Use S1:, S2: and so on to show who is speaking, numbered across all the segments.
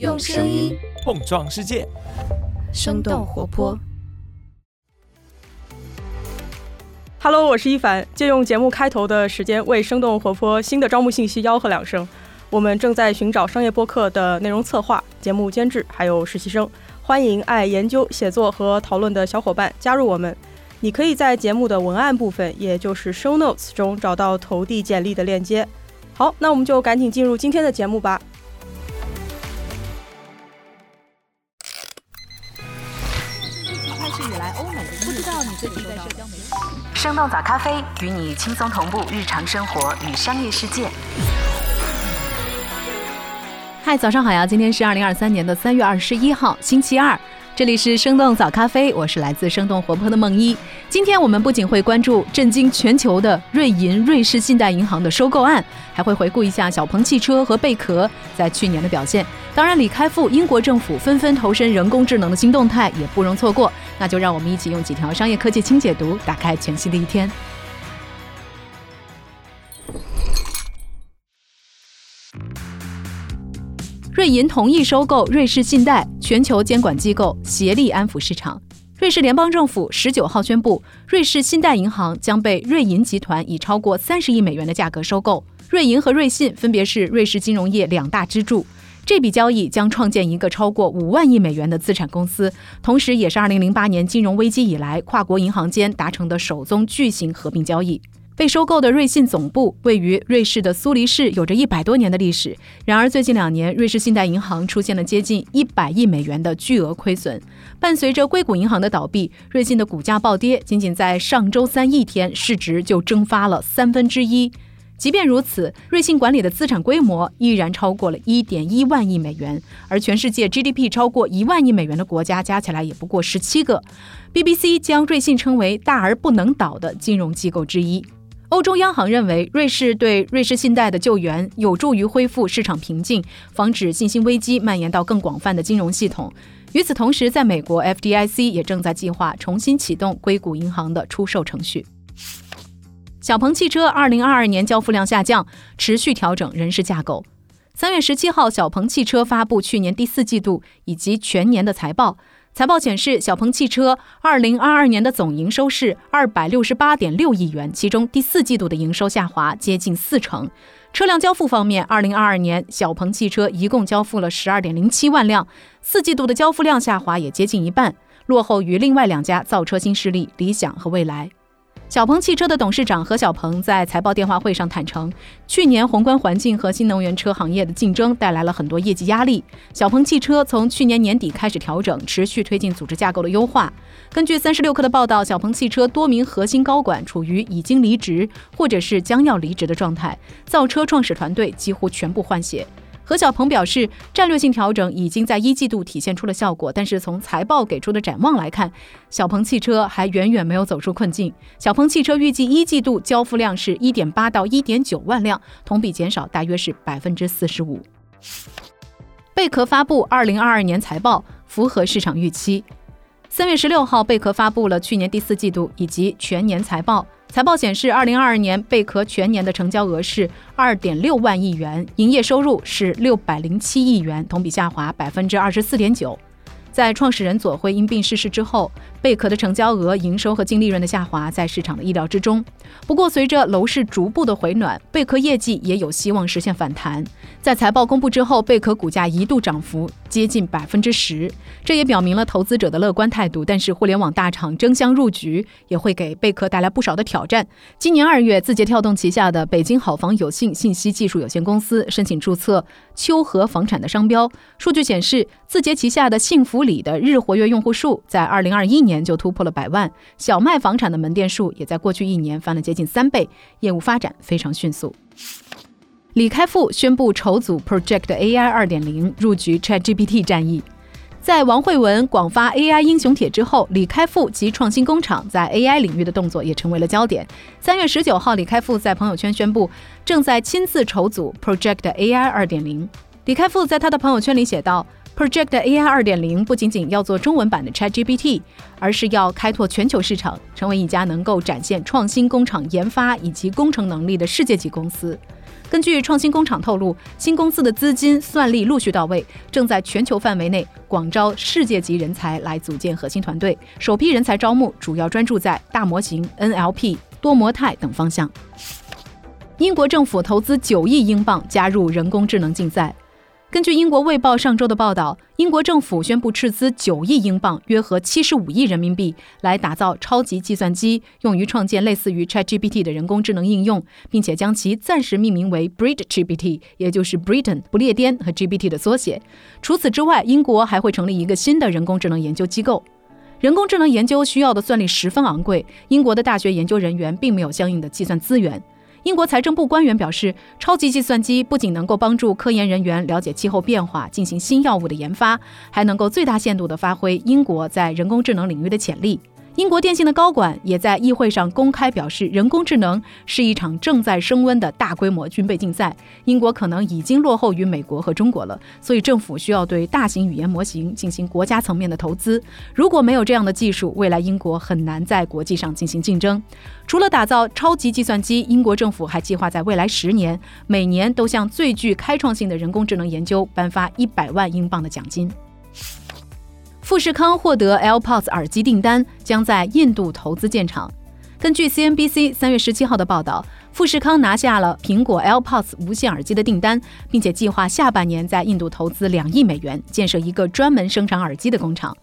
S1: 用声音
S2: 碰撞世界，
S1: 生动活泼。
S3: Hello，我是一凡，借用节目开头的时间，为生动活泼新的招募信息吆喝两声。我们正在寻找商业播客的内容策划、节目监制，还有实习生。欢迎爱研究、写作和讨论的小伙伴加入我们。你可以在节目的文案部分，也就是 show notes 中找到投递简历的链接。好，那我们就赶紧进入今天的节目吧。
S4: 生动早咖啡与你轻松同步日常生活与商业世界。
S5: 嗨，早上好呀！今天是二零二三年的三月二十一号，星期二。这里是生动早咖啡，我是来自生动活泼的梦一。今天我们不仅会关注震惊全球的瑞银瑞士信贷银行的收购案，还会回顾一下小鹏汽车和贝壳在去年的表现。当然，李开复、英国政府纷纷投身人工智能的新动态也不容错过。那就让我们一起用几条商业科技轻解读，打开全新的一天。瑞银同意收购瑞士信贷，全球监管机构协力安抚市场。瑞士联邦政府十九号宣布，瑞士信贷银行将被瑞银集团以超过三十亿美元的价格收购。瑞银和瑞信分别是瑞士金融业两大支柱。这笔交易将创建一个超过五万亿美元的资产公司，同时也是二零零八年金融危机以来跨国银行间达成的首宗巨型合并交易。被收购的瑞信总部位于瑞士的苏黎世，有着一百多年的历史。然而，最近两年，瑞士信贷银行出现了接近一百亿美元的巨额亏损。伴随着硅谷银行的倒闭，瑞信的股价暴跌，仅仅在上周三一天，市值就蒸发了三分之一。即便如此，瑞信管理的资产规模依然超过了一点一万亿美元，而全世界 GDP 超过一万亿美元的国家加起来也不过十七个。BBC 将瑞信称为“大而不能倒”的金融机构之一。欧洲央行认为，瑞士对瑞士信贷的救援有助于恢复市场平静，防止信心危机蔓延到更广泛的金融系统。与此同时，在美国 FDIC 也正在计划重新启动硅谷银行的出售程序。小鹏汽车2022年交付量下降，持续调整人事架构。三月十七号，小鹏汽车发布去年第四季度以及全年的财报。财报显示，小鹏汽车2022年的总营收是268.6亿元，其中第四季度的营收下滑接近四成。车辆交付方面，2022年小鹏汽车一共交付了12.07万辆，四季度的交付量下滑也接近一半，落后于另外两家造车新势力理想和蔚来。小鹏汽车的董事长何小鹏在财报电话会上坦诚，去年宏观环境和新能源车行业的竞争带来了很多业绩压力。小鹏汽车从去年年底开始调整，持续推进组织架构的优化。根据三十六氪的报道，小鹏汽车多名核心高管处于已经离职或者是将要离职的状态，造车创始团队几乎全部换血。何小鹏表示，战略性调整已经在一季度体现出了效果，但是从财报给出的展望来看，小鹏汽车还远远没有走出困境。小鹏汽车预计一季度交付量是一点八到一点九万辆，同比减少大约是百分之四十五。贝壳发布二零二二年财报，符合市场预期。三月十六号，贝壳发布了去年第四季度以及全年财报。财报显示，二零二二年贝壳全年的成交额是二点六万亿元，营业收入是六百零七亿元，同比下滑百分之二十四点九。在创始人左晖因病逝世之后，贝壳的成交额、营收和净利润的下滑在市场的意料之中。不过，随着楼市逐步的回暖，贝壳业绩也有希望实现反弹。在财报公布之后，贝壳股价一度涨幅接近百分之十，这也表明了投资者的乐观态度。但是，互联网大厂争相入局，也会给贝壳带来不少的挑战。今年二月，字节跳动旗下的北京好房有信信息技术有限公司申请注册秋禾房产的商标。数据显示，字节旗下的幸福里的日活跃用户数在二零二一年年就突破了百万，小麦房产的门店数也在过去一年翻了接近三倍，业务发展非常迅速。李开复宣布筹组 Project AI 二点零，入局 ChatGPT 战役。在王慧文广发 AI 英雄帖之后，李开复及创新工厂在 AI 领域的动作也成为了焦点。三月十九号，李开复在朋友圈宣布，正在亲自筹组 Project AI 二点零。李开复在他的朋友圈里写道：“Project AI 二点零不仅仅要做中文版的 ChatGPT，而是要开拓全球市场，成为一家能够展现创新工厂研发以及工程能力的世界级公司。”根据创新工厂透露，新公司的资金算力陆续到位，正在全球范围内广招世界级人才来组建核心团队。首批人才招募主要专注在大模型、NLP、多模态等方向。英国政府投资九亿英镑加入人工智能竞赛。根据英国《卫报》上周的报道，英国政府宣布斥资九亿英镑（约合七十五亿人民币）来打造超级计算机，用于创建类似于 ChatGPT 的人工智能应用，并且将其暂时命名为 BritGPT，也就是 Britain 不列颠和 GPT 的缩写。除此之外，英国还会成立一个新的人工智能研究机构。人工智能研究需要的算力十分昂贵，英国的大学研究人员并没有相应的计算资源。英国财政部官员表示，超级计算机不仅能够帮助科研人员了解气候变化、进行新药物的研发，还能够最大限度地发挥英国在人工智能领域的潜力。英国电信的高管也在议会上公开表示，人工智能是一场正在升温的大规模军备竞赛。英国可能已经落后于美国和中国了，所以政府需要对大型语言模型进行国家层面的投资。如果没有这样的技术，未来英国很难在国际上进行竞争。除了打造超级计算机，英国政府还计划在未来十年，每年都向最具开创性的人工智能研究颁发一百万英镑的奖金。富士康获得 AirPods 耳机订单，将在印度投资建厂。根据 CNBC 三月十七号的报道，富士康拿下了苹果 AirPods 无线耳机的订单，并且计划下半年在印度投资两亿美元，建设一个专门生产耳机的工厂。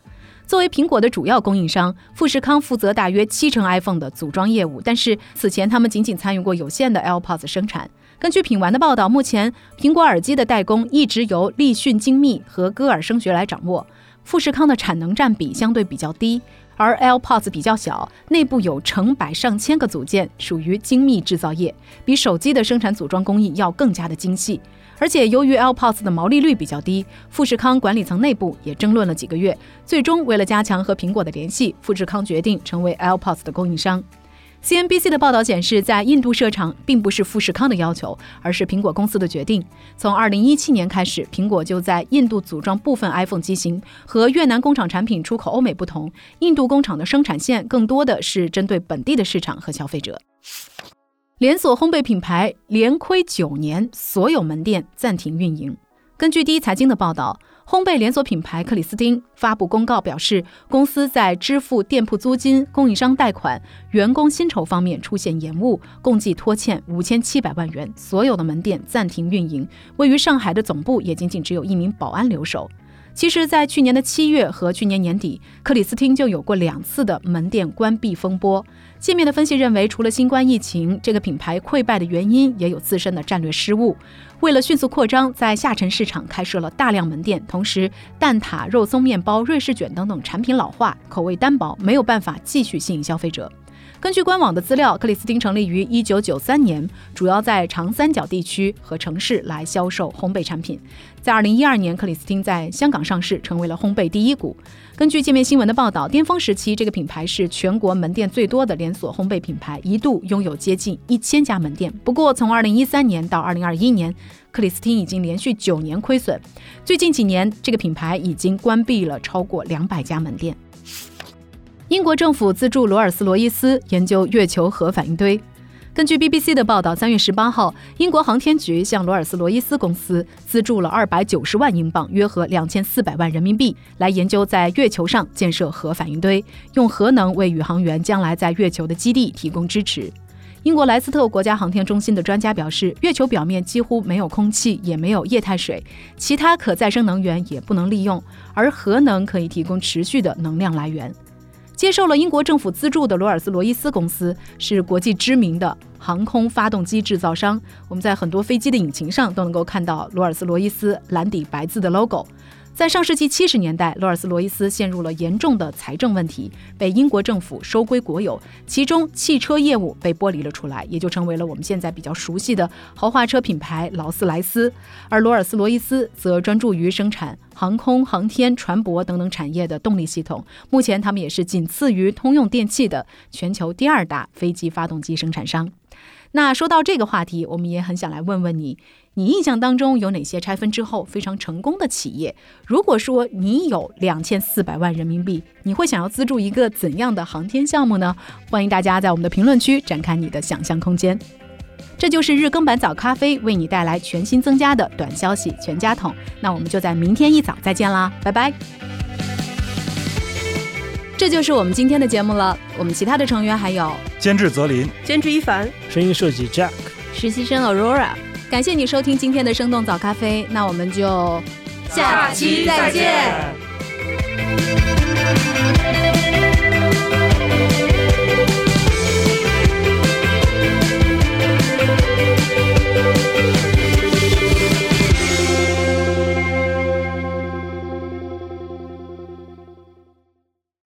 S5: 作为苹果的主要供应商，富士康负责大约七成 iPhone 的组装业务，但是此前他们仅仅参与过有限的 AirPods 生产。根据品玩的报道，目前苹果耳机的代工一直由立讯精密和歌尔声学来掌握。富士康的产能占比相对比较低，而 AirPods 比较小，内部有成百上千个组件，属于精密制造业，比手机的生产组装工艺要更加的精细。而且由于 AirPods 的毛利率比较低，富士康管理层内部也争论了几个月，最终为了加强和苹果的联系，富士康决定成为 AirPods 的供应商。CNBC 的报道显示，在印度设厂并不是富士康的要求，而是苹果公司的决定。从2017年开始，苹果就在印度组装部分 iPhone 机型。和越南工厂产品出口欧美不同，印度工厂的生产线更多的是针对本地的市场和消费者。连锁烘焙品牌连亏九年，所有门店暂停运营。根据第一财经的报道。烘焙连锁品牌克里斯汀发布公告表示，公司在支付店铺租金、供应商贷款、员工薪酬方面出现延误，共计拖欠五千七百万元，所有的门店暂停运营。位于上海的总部也仅仅只有一名保安留守。其实，在去年的七月和去年年底，克里斯汀就有过两次的门店关闭风波。界面的分析认为，除了新冠疫情，这个品牌溃败的原因也有自身的战略失误。为了迅速扩张，在下沉市场开设了大量门店，同时蛋挞、肉松面包、瑞士卷等等产品老化，口味单薄，没有办法继续吸引消费者。根据官网的资料，克里斯汀成立于一九九三年，主要在长三角地区和城市来销售烘焙产品。在二零一二年，克里斯汀在香港上市，成为了烘焙第一股。根据界面新闻的报道，巅峰时期，这个品牌是全国门店最多的连锁烘焙品牌，一度拥有接近一千家门店。不过，从二零一三年到二零二一年，克里斯汀已经连续九年亏损。最近几年，这个品牌已经关闭了超过两百家门店。英国政府资助罗尔斯罗伊斯研究月球核反应堆。根据 BBC 的报道，三月十八号，英国航天局向罗尔斯罗伊斯公司资助了二百九十万英镑（约合两千四百万人民币）来研究在月球上建设核反应堆，用核能为宇航员将来在月球的基地提供支持。英国莱斯特国家航天中心的专家表示，月球表面几乎没有空气，也没有液态水，其他可再生能源也不能利用，而核能可以提供持续的能量来源。接受了英国政府资助的罗尔斯罗伊斯公司是国际知名的航空发动机制造商，我们在很多飞机的引擎上都能够看到罗尔斯罗伊斯蓝底白字的 logo。在上世纪七十年代，罗尔斯罗伊斯陷入了严重的财政问题，被英国政府收归国有，其中汽车业务被剥离了出来，也就成为了我们现在比较熟悉的豪华车品牌劳斯莱斯。而罗尔斯罗伊斯则专注于生产航空、航天、船舶等等产业的动力系统。目前，他们也是仅次于通用电气的全球第二大飞机发动机生产商。那说到这个话题，我们也很想来问问你。你印象当中有哪些拆分之后非常成功的企业？如果说你有两千四百万人民币，你会想要资助一个怎样的航天项目呢？欢迎大家在我们的评论区展开你的想象空间。这就是日更版早咖啡为你带来全新增加的短消息全家桶。那我们就在明天一早再见啦，拜拜。这就是我们今天的节目了。我们其他的成员还有
S2: 监制泽林，
S3: 监制一凡，
S6: 声音设计 Jack，
S1: 实习生 Aurora。
S5: 感谢你收听今天的生动早咖啡那我们就
S1: 下期再见。